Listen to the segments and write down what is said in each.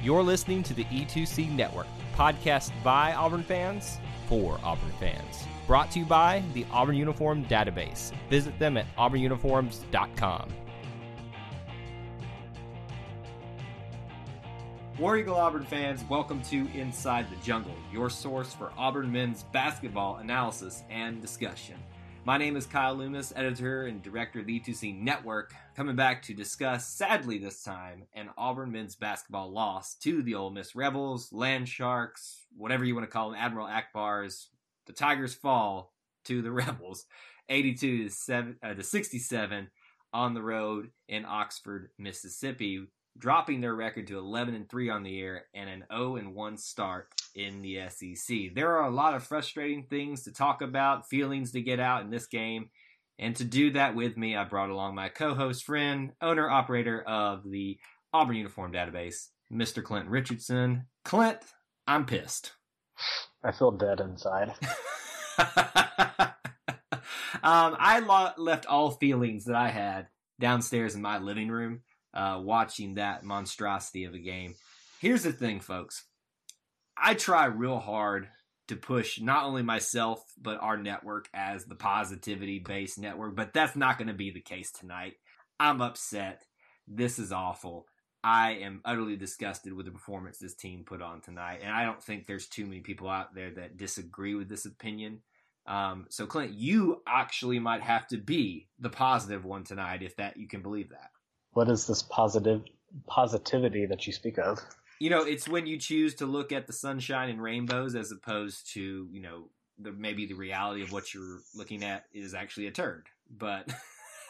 You're listening to the E2C Network, podcast by Auburn fans for Auburn fans. Brought to you by the Auburn Uniform Database. Visit them at auburnuniforms.com. War Eagle Auburn fans, welcome to Inside the Jungle, your source for Auburn men's basketball analysis and discussion. My name is Kyle Loomis, editor and director of the E2C Network, coming back to discuss, sadly this time, an Auburn men's basketball loss to the Ole Miss Rebels, Land Sharks, whatever you want to call them, Admiral Ackbars. The Tigers fall to the Rebels, 82 to, 7, uh, to 67 on the road in Oxford, Mississippi, dropping their record to 11 and 3 on the year and an 0 and 1 start in the SEC. There are a lot of frustrating things to talk about, feelings to get out in this game. And to do that with me, I brought along my co-host, friend, owner, operator of the Auburn Uniform Database, Mr. Clint Richardson. Clint, I'm pissed. I feel dead inside. um, I lo- left all feelings that I had downstairs in my living room uh, watching that monstrosity of a game. Here's the thing, folks. I try real hard to push not only myself but our network as the positivity based network, but that's not going to be the case tonight. I'm upset. This is awful. I am utterly disgusted with the performance this team put on tonight, and I don't think there's too many people out there that disagree with this opinion. Um, so, Clint, you actually might have to be the positive one tonight, if that you can believe that. What is this positive positivity that you speak of? You know, it's when you choose to look at the sunshine and rainbows as opposed to, you know, the, maybe the reality of what you're looking at is actually a turd. But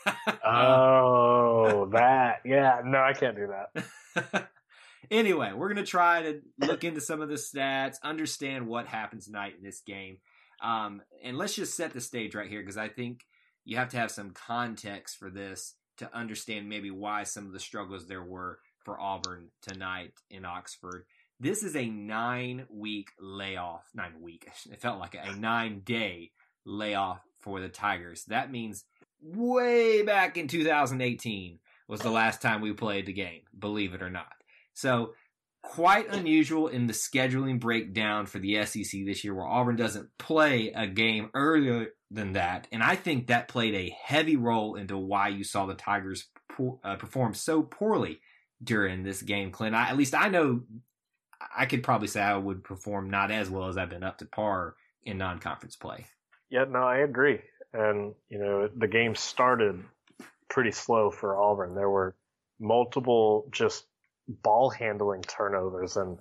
oh, that yeah, no, I can't do that. anyway, we're gonna try to look into some of the stats, understand what happened tonight in this game, um, and let's just set the stage right here because I think you have to have some context for this to understand maybe why some of the struggles there were for Auburn tonight in Oxford. This is a nine week layoff. Nine week. It felt like a nine day layoff for the Tigers. That means way back in 2018 was the last time we played the game, believe it or not. So quite unusual in the scheduling breakdown for the SEC this year, where Auburn doesn't play a game earlier than that, and I think that played a heavy role into why you saw the Tigers po- uh, perform so poorly during this game. Clint, I, at least I know I could probably say I would perform not as well as I've been up to par in non-conference play. Yeah, no, I agree. And you know, the game started pretty slow for Auburn. There were multiple just ball handling turnovers and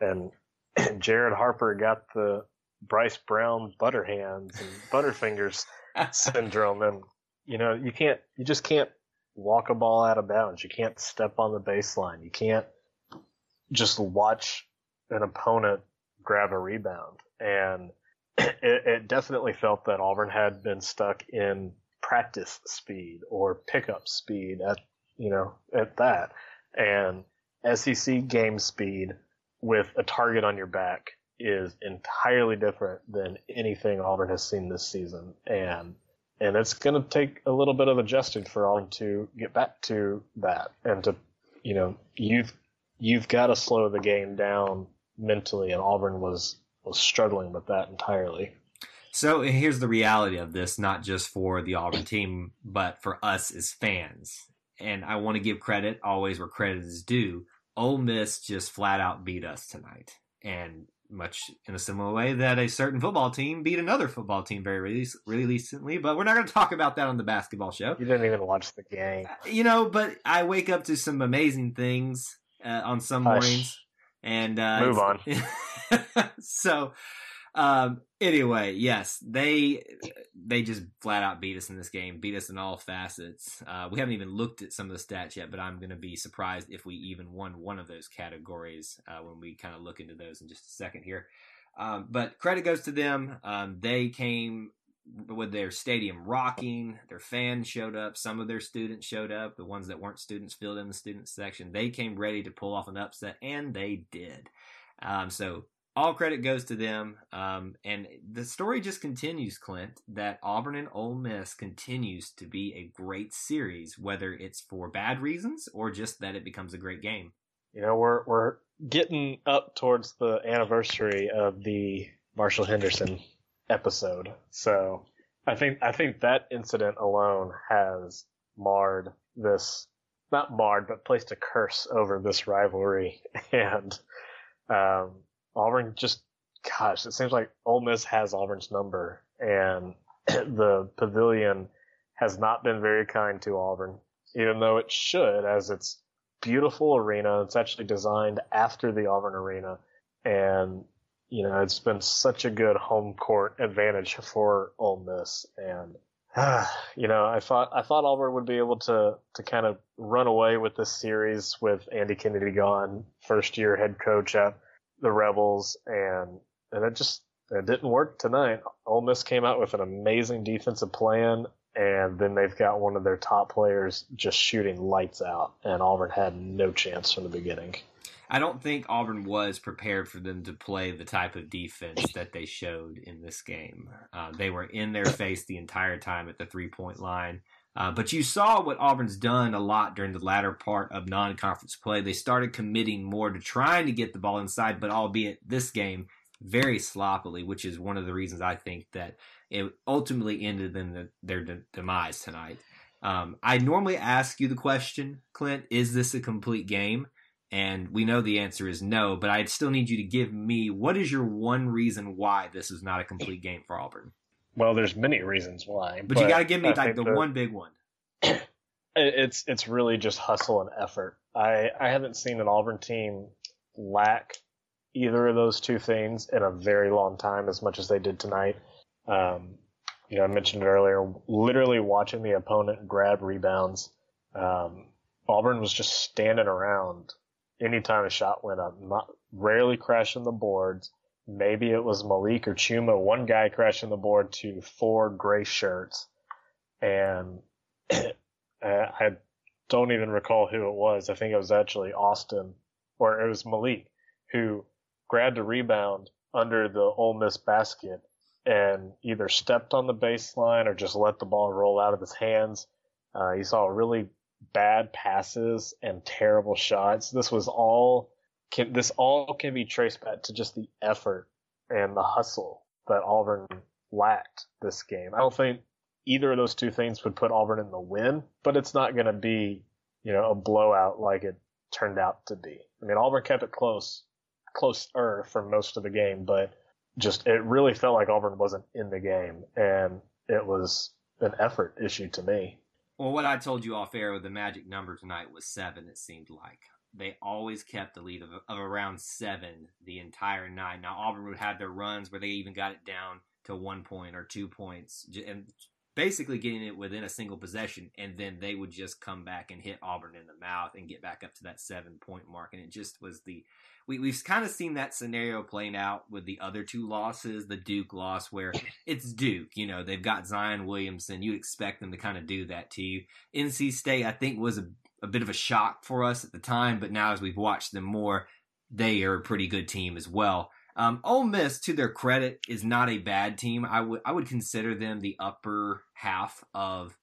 and Jared Harper got the Bryce Brown butter hands and butterfingers syndrome and you know you can't you just can't walk a ball out of bounds. You can't step on the baseline. You can't just watch an opponent grab a rebound. And it, it definitely felt that Auburn had been stuck in practice speed or pickup speed at you know at that. And SEC game speed with a target on your back is entirely different than anything Auburn has seen this season, and and it's going to take a little bit of adjusting for Auburn to get back to that, and to you know you've you've got to slow the game down mentally, and Auburn was was struggling with that entirely. So here's the reality of this, not just for the Auburn team, but for us as fans and I want to give credit always where credit is due. Ole Miss just flat out beat us tonight, and much in a similar way that a certain football team beat another football team very really, really recently. But we're not going to talk about that on the basketball show. You didn't even watch the game, uh, you know. But I wake up to some amazing things uh, on some Hush. mornings, and uh, move on. so um, anyway, yes, they they just flat out beat us in this game, beat us in all facets. Uh, we haven't even looked at some of the stats yet, but I'm going to be surprised if we even won one of those categories uh, when we kind of look into those in just a second here. Um, but credit goes to them. Um, they came with their stadium rocking. Their fans showed up. Some of their students showed up. The ones that weren't students filled in the student section. They came ready to pull off an upset, and they did. Um, so all credit goes to them. Um, and the story just continues, Clint, that Auburn and Ole Miss continues to be a great series, whether it's for bad reasons or just that it becomes a great game. You know, we're we're getting up towards the anniversary of the Marshall Henderson episode. So I think I think that incident alone has marred this not marred, but placed a curse over this rivalry. And um, Auburn just, gosh, it seems like Ole Miss has Auburn's number, and the pavilion has not been very kind to Auburn, even though it should, as it's beautiful arena. It's actually designed after the Auburn Arena, and you know it's been such a good home court advantage for Ole Miss. And you know, I thought I thought Auburn would be able to to kind of run away with this series with Andy Kennedy gone, first year head coach at the Rebels, and and it just it didn't work tonight. Ole Miss came out with an amazing defensive plan, and then they've got one of their top players just shooting lights out, and Auburn had no chance from the beginning. I don't think Auburn was prepared for them to play the type of defense that they showed in this game. Uh, they were in their face the entire time at the three point line. Uh, but you saw what Auburn's done a lot during the latter part of non conference play. They started committing more to trying to get the ball inside, but albeit this game, very sloppily, which is one of the reasons I think that it ultimately ended in the, their de- demise tonight. Um, I normally ask you the question, Clint, is this a complete game? And we know the answer is no, but I still need you to give me what is your one reason why this is not a complete game for Auburn? Well, there's many reasons why, but, but you got to give me I like the, the one big one. It's it's really just hustle and effort. I I haven't seen an Auburn team lack either of those two things in a very long time as much as they did tonight. Um, you know, I mentioned it earlier. Literally watching the opponent grab rebounds. Um, Auburn was just standing around anytime a shot went up, not rarely crashing the boards. Maybe it was Malik or Chuma, one guy crashing the board to four gray shirts. And I don't even recall who it was. I think it was actually Austin, or it was Malik, who grabbed a rebound under the Ole Miss basket and either stepped on the baseline or just let the ball roll out of his hands. Uh, you saw really bad passes and terrible shots. This was all can this all can be traced back to just the effort and the hustle that Auburn lacked this game. I don't think either of those two things would put Auburn in the win, but it's not going to be, you know, a blowout like it turned out to be. I mean, Auburn kept it close, closer for most of the game, but just it really felt like Auburn wasn't in the game, and it was an effort issue to me. Well, what I told you off air with the magic number tonight was seven. It seemed like they always kept the lead of, of around seven the entire night. Now Auburn would have their runs where they even got it down to one point or two points, and basically getting it within a single possession, and then they would just come back and hit Auburn in the mouth and get back up to that seven point mark. And it just was the we, we've kind of seen that scenario playing out with the other two losses, the Duke loss, where it's Duke. You know, they've got Zion Williamson. You expect them to kind of do that to you. NC State, I think, was a, a bit of a shock for us at the time, but now as we've watched them more, they are a pretty good team as well. Um, Ole Miss, to their credit, is not a bad team. I would I would consider them the upper half of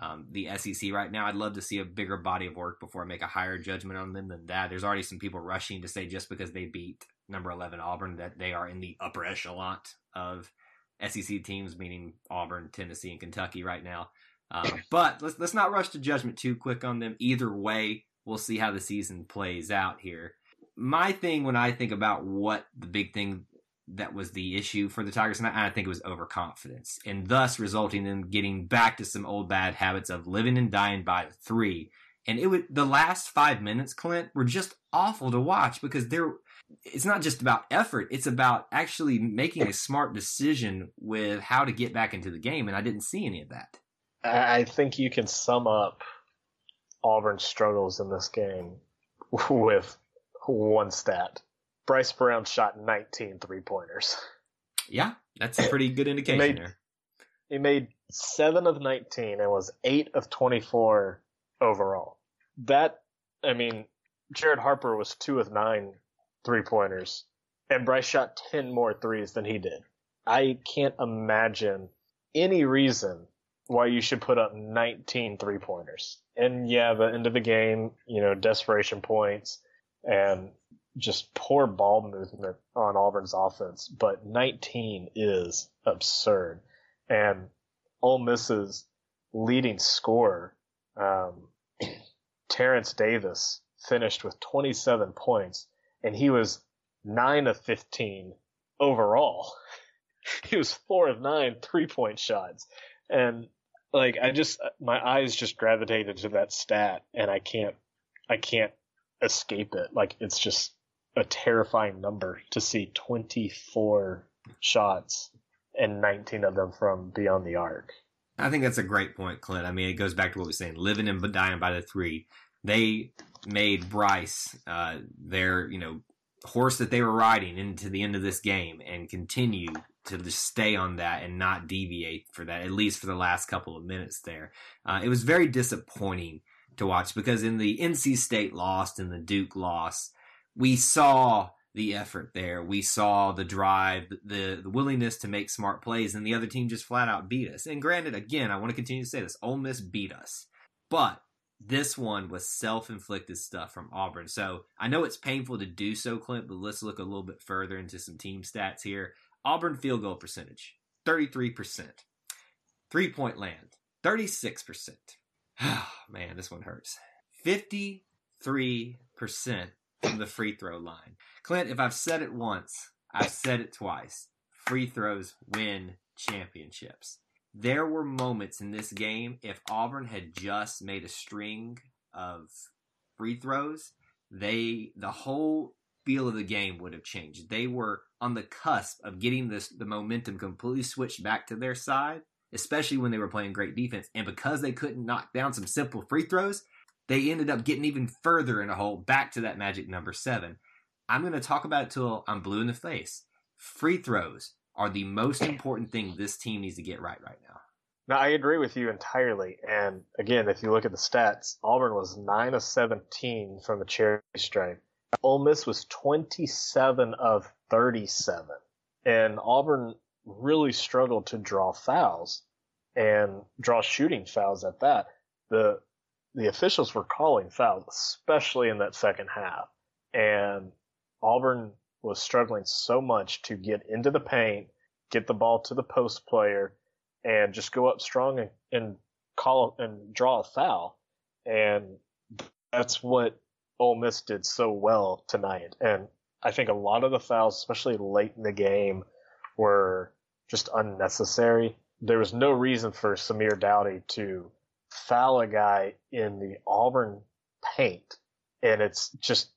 um, the SEC right now. I'd love to see a bigger body of work before I make a higher judgment on them than that. There's already some people rushing to say just because they beat number 11 Auburn that they are in the upper echelon of SEC teams, meaning Auburn, Tennessee, and Kentucky right now. Um, but let's let's not rush to judgment too quick on them. Either way, we'll see how the season plays out here. My thing when I think about what the big thing that was the issue for the Tigers and I think it was overconfidence, and thus resulting in getting back to some old bad habits of living and dying by three. And it would the last five minutes, Clint, were just awful to watch because there. It's not just about effort; it's about actually making a smart decision with how to get back into the game, and I didn't see any of that. I think you can sum up Auburn's struggles in this game with one stat Bryce Brown shot 19 three pointers. Yeah, that's a pretty good indication he made, there. He made 7 of 19 and was 8 of 24 overall. That, I mean, Jared Harper was 2 of 9 three pointers, and Bryce shot 10 more threes than he did. I can't imagine any reason why you should put up 19 three pointers. And yeah, the end of the game, you know, desperation points, and just poor ball movement on Auburn's offense, but 19 is absurd. And Ole Miss's leading scorer, um, Terence Davis, finished with 27 points, and he was 9 of 15 overall. he was 4 of 9 three point shots. And like I just my eyes just gravitated to that stat and I can't I can't escape it. Like it's just a terrifying number to see 24 shots and 19 of them from beyond the arc. I think that's a great point, Clint. I mean, it goes back to what we are saying: living and dying by the three. They made Bryce uh, their, you know, horse that they were riding into the end of this game, and continue to just stay on that and not deviate for that, at least for the last couple of minutes there. Uh, it was very disappointing to watch because in the NC State lost and the Duke loss, we saw the effort there. We saw the drive, the, the willingness to make smart plays, and the other team just flat out beat us. And granted, again, I want to continue to say this: Ole Miss beat us, but this one was self-inflicted stuff from Auburn. So I know it's painful to do so, Clint, but let's look a little bit further into some team stats here. Auburn field goal percentage, 33%. Three-point land, 36%. Oh, man, this one hurts. 53% from the free throw line. Clint, if I've said it once, I've said it twice. Free throws win championships. There were moments in this game, if Auburn had just made a string of free throws, they the whole feel of the game would have changed. They were on the cusp of getting this the momentum completely switched back to their side, especially when they were playing great defense. And because they couldn't knock down some simple free throws, they ended up getting even further in a hole back to that magic number seven. I'm going to talk about it till I'm blue in the face. Free throws are the most important thing this team needs to get right right now. Now, I agree with you entirely. And again, if you look at the stats, Auburn was 9 of 17 from the cherry stripe. Ole Miss was 27 of 37. And Auburn really struggled to draw fouls and draw shooting fouls at that. The the officials were calling fouls, especially in that second half. And Auburn was struggling so much to get into the paint, get the ball to the post player, and just go up strong and, and call and draw a foul. And that's what Ole Miss did so well tonight. And I think a lot of the fouls, especially late in the game, were just unnecessary. There was no reason for Samir Doughty to foul a guy in the Auburn paint, and it's just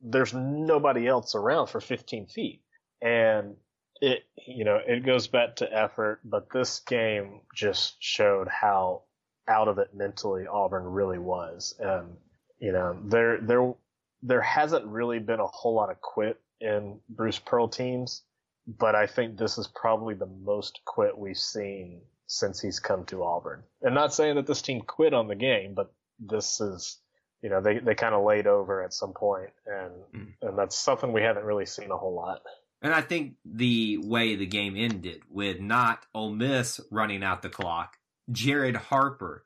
there's nobody else around for 15 feet, and it you know it goes back to effort, but this game just showed how out of it mentally Auburn really was, and you know there there there hasn't really been a whole lot of quit in Bruce Pearl teams, but I think this is probably the most quit we've seen since he's come to Auburn. And not saying that this team quit on the game, but this is, you know, they, they kind of laid over at some point, and mm. and that's something we haven't really seen a whole lot. And I think the way the game ended with not Ole Miss running out the clock, Jared Harper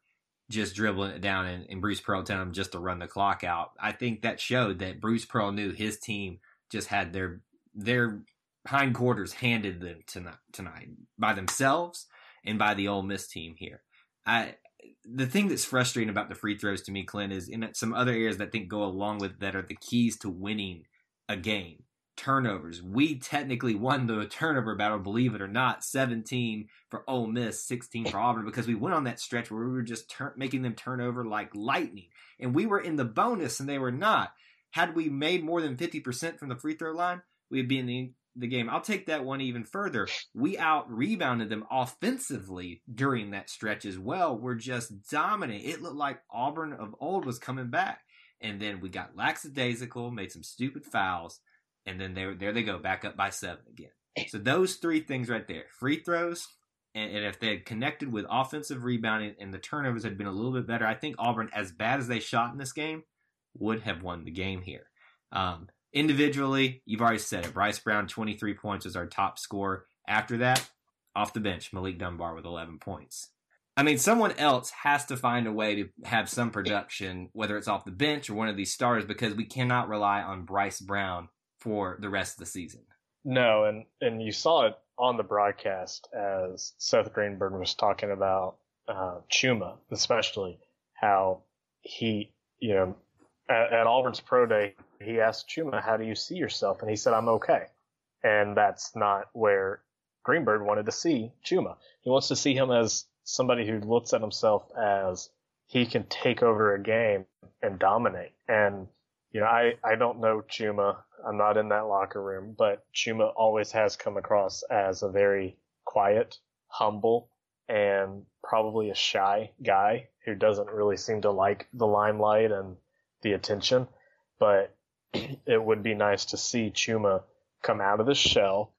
just dribbling it down and, and Bruce Pearl telling him just to run the clock out. I think that showed that Bruce Pearl knew his team just had their their hindquarters handed them tonight, tonight by themselves and by the Ole Miss team here. I the thing that's frustrating about the free throws to me, Clint, is in some other areas that I think go along with that are the keys to winning a game. Turnovers. We technically won the turnover battle, believe it or not. 17 for Ole Miss, 16 for Auburn, because we went on that stretch where we were just tur- making them turn over like lightning. And we were in the bonus and they were not. Had we made more than 50% from the free throw line, we'd be in the the game. I'll take that one even further. We out rebounded them offensively during that stretch as well. We're just dominant. It looked like Auburn of old was coming back. And then we got lackadaisical, made some stupid fouls, and then there, there they go, back up by seven again. So those three things right there, free throws, and, and if they had connected with offensive rebounding and the turnovers had been a little bit better, I think Auburn, as bad as they shot in this game, would have won the game here. Um, Individually, you've already said it. Bryce Brown, 23 points, was our top scorer. After that, off the bench, Malik Dunbar with 11 points. I mean, someone else has to find a way to have some production, whether it's off the bench or one of these stars, because we cannot rely on Bryce Brown for the rest of the season. No, and and you saw it on the broadcast as Seth Greenberg was talking about uh, Chuma, especially how he, you know, at, at Auburn's pro day, he asked Chuma, "How do you see yourself?" And he said, "I'm okay," and that's not where Greenberg wanted to see Chuma. He wants to see him as somebody who looks at himself as he can take over a game and dominate. And you know, I I don't know Chuma. I'm not in that locker room, but Chuma always has come across as a very quiet, humble, and probably a shy guy who doesn't really seem to like the limelight and the attention. But it would be nice to see Chuma come out of the shell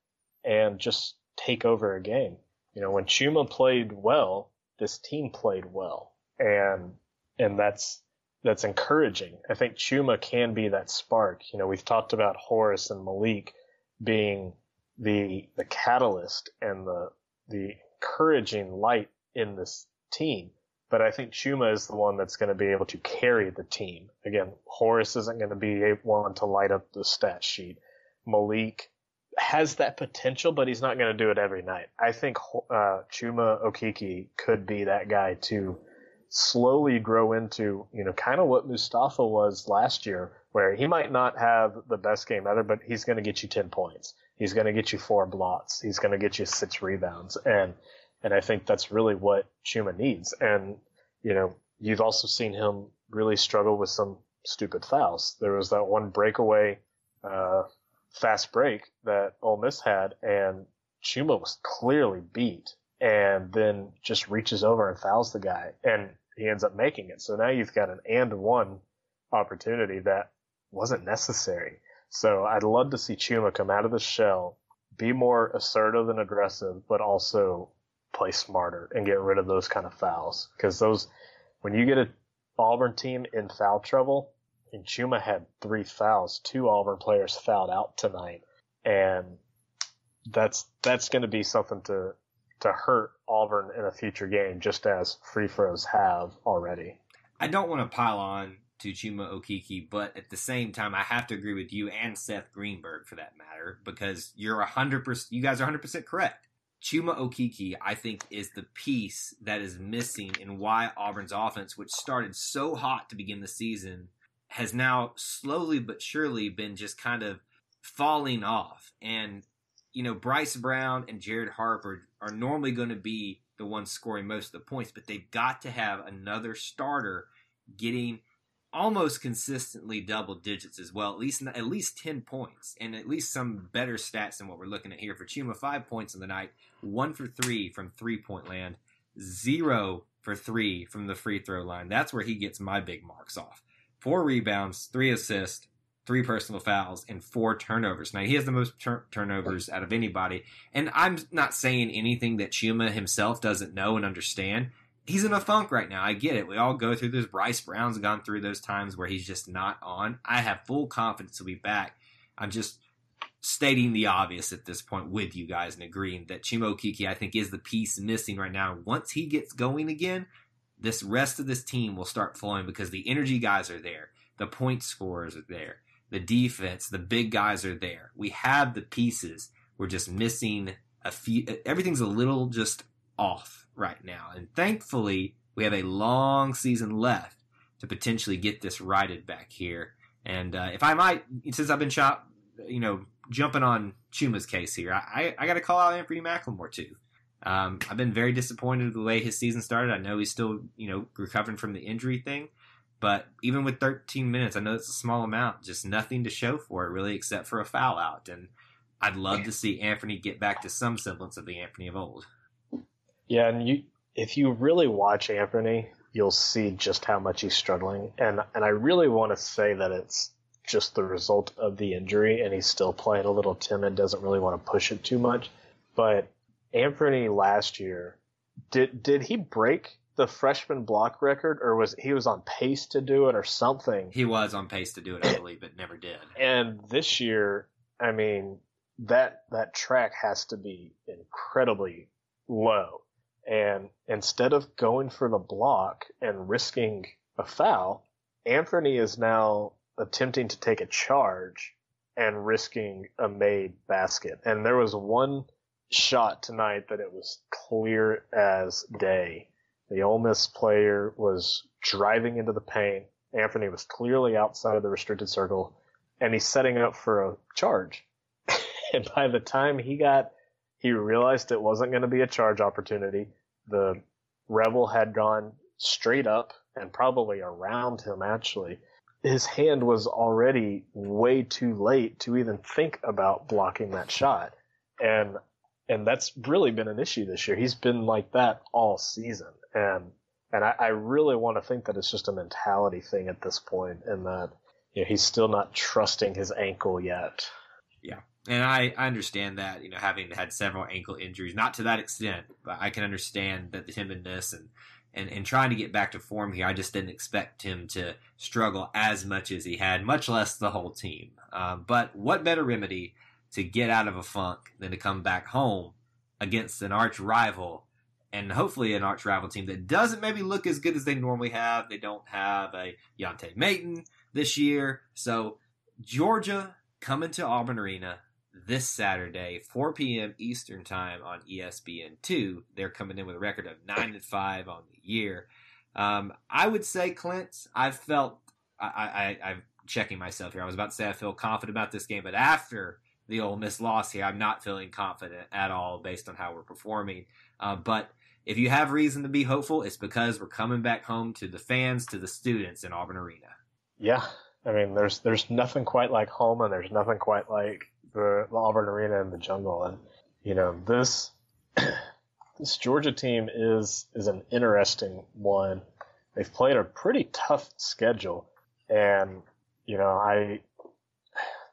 and just take over a game. You know, when Chuma played well, this team played well, and and that's that's encouraging. I think Chuma can be that spark. You know, we've talked about Horace and Malik being the the catalyst and the the encouraging light in this team. But I think Chuma is the one that's going to be able to carry the team. Again, Horace isn't going to be one to light up the stat sheet. Malik has that potential, but he's not going to do it every night. I think uh, Chuma Okeke could be that guy to slowly grow into, you know, kind of what Mustapha was last year, where he might not have the best game ever, but he's going to get you 10 points. He's going to get you four blocks. He's going to get you six rebounds. And, and I think that's really what Chuma needs. And, you know, you've also seen him really struggle with some stupid fouls. There was that one breakaway, uh, fast break that Ole Miss had, and Chuma was clearly beat, and then just reaches over and fouls the guy, and he ends up making it. So now you've got an and one opportunity that wasn't necessary. So I'd love to see Chuma come out of the shell, be more assertive and aggressive, but also play smarter and get rid of those kind of fouls. Because those, when you get an Auburn team in foul trouble, and Chuma had three fouls. Two Auburn players fouled out tonight, and that's that's going to be something to to hurt Auburn in a future game, just as free throws have already. I don't want to pile on to Chuma Okeke, but at the same time, I have to agree with you and Seth Greenberg for that matter because you're hundred percent. You guys are hundred percent correct. Chuma Okeke, I think, is the piece that is missing in why Auburn's offense, which started so hot to begin the season, has now slowly but surely been just kind of falling off. And, you know, Bryce Brown and Jared Harper are normally going to be the ones scoring most of the points, but they've got to have another starter getting almost consistently double digits as well, at least at least 10 points and at least some better stats than what we're looking at here for Chuma. 5 points in the night, 1 for 3 from three-point land, 0 for 3 from the free throw line. That's where he gets my big marks off four rebounds, three assists, three personal fouls, and four turnovers. Now he has the most tur- turnovers out of anybody. And I'm not saying anything that Chuma himself doesn't know and understand. He's in a funk right now. I get it. We all go through this. Bryce Brown's gone through those times where he's just not on. I have full confidence he'll be back. I'm just stating the obvious at this point with you guys and agreeing that Chuma Okeke, I think, is the piece missing right now. Once he gets going again, this rest of this team will start flowing because the energy guys are there, the point scorers are there, the defense, the big guys are there. We have the pieces. We're just missing a few. Everything's a little just off right now, and thankfully we have a long season left to potentially get this righted back here. And uh, if I might, since I've been shot, you know, jumping on Chuma's case here, I, I got to call out Anthony McLemore too. Um, I've been very disappointed with the way his season started. I know he's still, you know, recovering from the injury thing, but even with 13 minutes, I know it's a small amount, just nothing to show for it really, except for a foul out. And I'd love to see Anthony get back to some semblance of the Anthony of old. Yeah, and you, if you really watch Anthony, you'll see just how much he's struggling. And and I really want to say that it's just the result of the injury, and he's still playing a little timid, doesn't really want to push it too much. But Anthony last year, did did he break the freshman block record, or was he was on pace to do it, or something? He was on pace to do it, I believe, but never did. And this year, I mean, that that track has to be incredibly low. And instead of going for the block and risking a foul, Anthony is now attempting to take a charge and risking a made basket. And there was one shot tonight that it was clear as day. The Ole Miss player was driving into the paint. Anthony was clearly outside of the restricted circle and he's setting up for a charge. and by the time he got, he realized it wasn't going to be a charge opportunity. The rebel had gone straight up and probably around him actually. His hand was already way too late to even think about blocking that shot. And and that's really been an issue this year. He's been like that all season. And and I, I really want to think that it's just a mentality thing at this point and that you know, he's still not trusting his ankle yet. Yeah. And I, I understand that, you know, having had several ankle injuries, not to that extent, but I can understand that the timidness and, and, and trying to get back to form here, I just didn't expect him to struggle as much as he had, much less the whole team. Um, but what better remedy to get out of a funk than to come back home against an arch rival and hopefully an arch rival team that doesn't maybe look as good as they normally have. They don't have a Yante Maten this year. So Georgia coming to Auburn Arena this Saturday, 4 p.m. Eastern Time on ESPN2. They're coming in with a record of 9 and 5 on the year. Um, I would say, Clint, I felt, I, I, I'm checking myself here. I was about to say I feel confident about this game, but after the Ole Miss loss here, I'm not feeling confident at all based on how we're performing. Uh, but if you have reason to be hopeful, it's because we're coming back home to the fans, to the students in Auburn Arena. Yeah, I mean, there's there's nothing quite like home, and there's nothing quite like the, the Auburn Arena and the jungle. And you know, this this Georgia team is is an interesting one. They've played a pretty tough schedule, and you know, I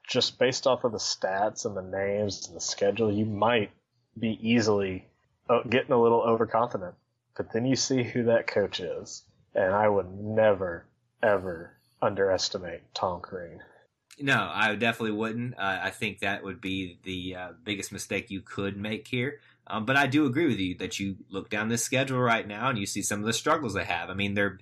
just based off of the stats and the names and the schedule, you might be easily uh, getting a little overconfident. But then you see who that coach is, and I would never, ever underestimate Tom Crean. No, I definitely wouldn't. Uh, I think that would be the uh, biggest mistake you could make here. Um, but I do agree with you that you look down this schedule right now and you see some of the struggles they have. I mean, their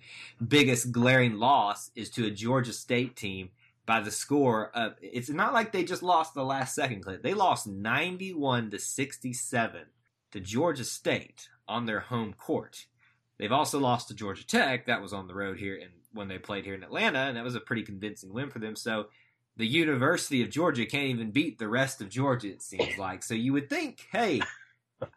biggest glaring loss is to a Georgia State team by the score of. It's not like they just lost the last second. Clip. They lost ninety-one to sixty-seven to Georgia State on their home court. They've also lost to Georgia Tech. That was on the road here and when they played here in Atlanta, and that was a pretty convincing win for them. So the University of Georgia can't even beat the rest of Georgia, it seems like. So you would think, hey,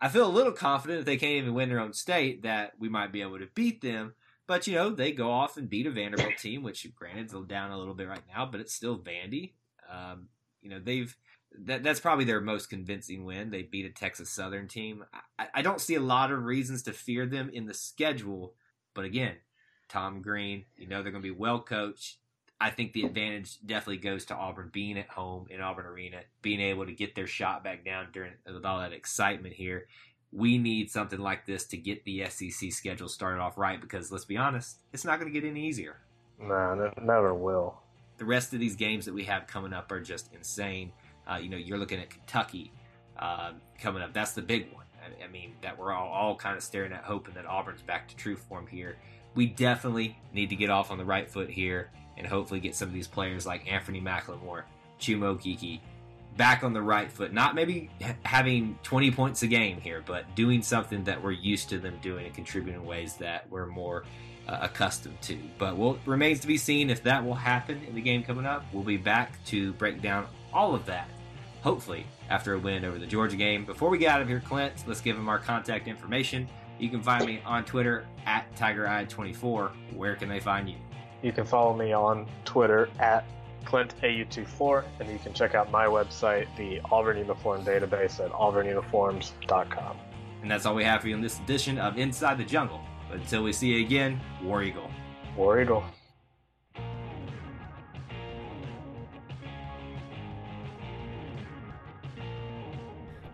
I feel a little confident if they can't even win their own state that we might be able to beat them. But you know, they go off and beat a Vanderbilt team, which granted is down a little bit right now, but it's still Vandy. Um, you know, they've that that's probably their most convincing win. They beat a Texas Southern team. I, I don't see a lot of reasons to fear them in the schedule, but again, Tom Crean, You know they're going to be well coached. I think the advantage definitely goes to Auburn being at home in Auburn Arena, being able to get their shot back down during with all that excitement here. We need something like this to get the SEC schedule started off right because let's be honest, it's not going to get any easier. No, it never will. The rest of these games that we have coming up are just insane. Uh, you know, you're looking at Kentucky uh, coming up. That's the big one. I, I mean, that we're all, all kind of staring at, hoping that Auburn's back to true form here we definitely need to get off on the right foot here and hopefully get some of these players like Anthony McLemore, Chuma Okeke back on the right foot. Not maybe having 20 points a game here, but doing something that we're used to them doing and contributing in ways that we're more uh, accustomed to. But well, remains to be seen if that will happen in the game coming up. We'll be back to break down all of that, hopefully, after a win over the Georgia game. Before we get out of here, Clint, let's give them our contact information. You can find me on Twitter at TigerEye24. Where can they find you? You can follow me on Twitter at ClintAU24, and you can check out my website, the Auburn Uniform Database, at auburnuniforms.com. And that's all we have for you in this edition of Inside the Jungle. But until we see you again, War Eagle. War Eagle.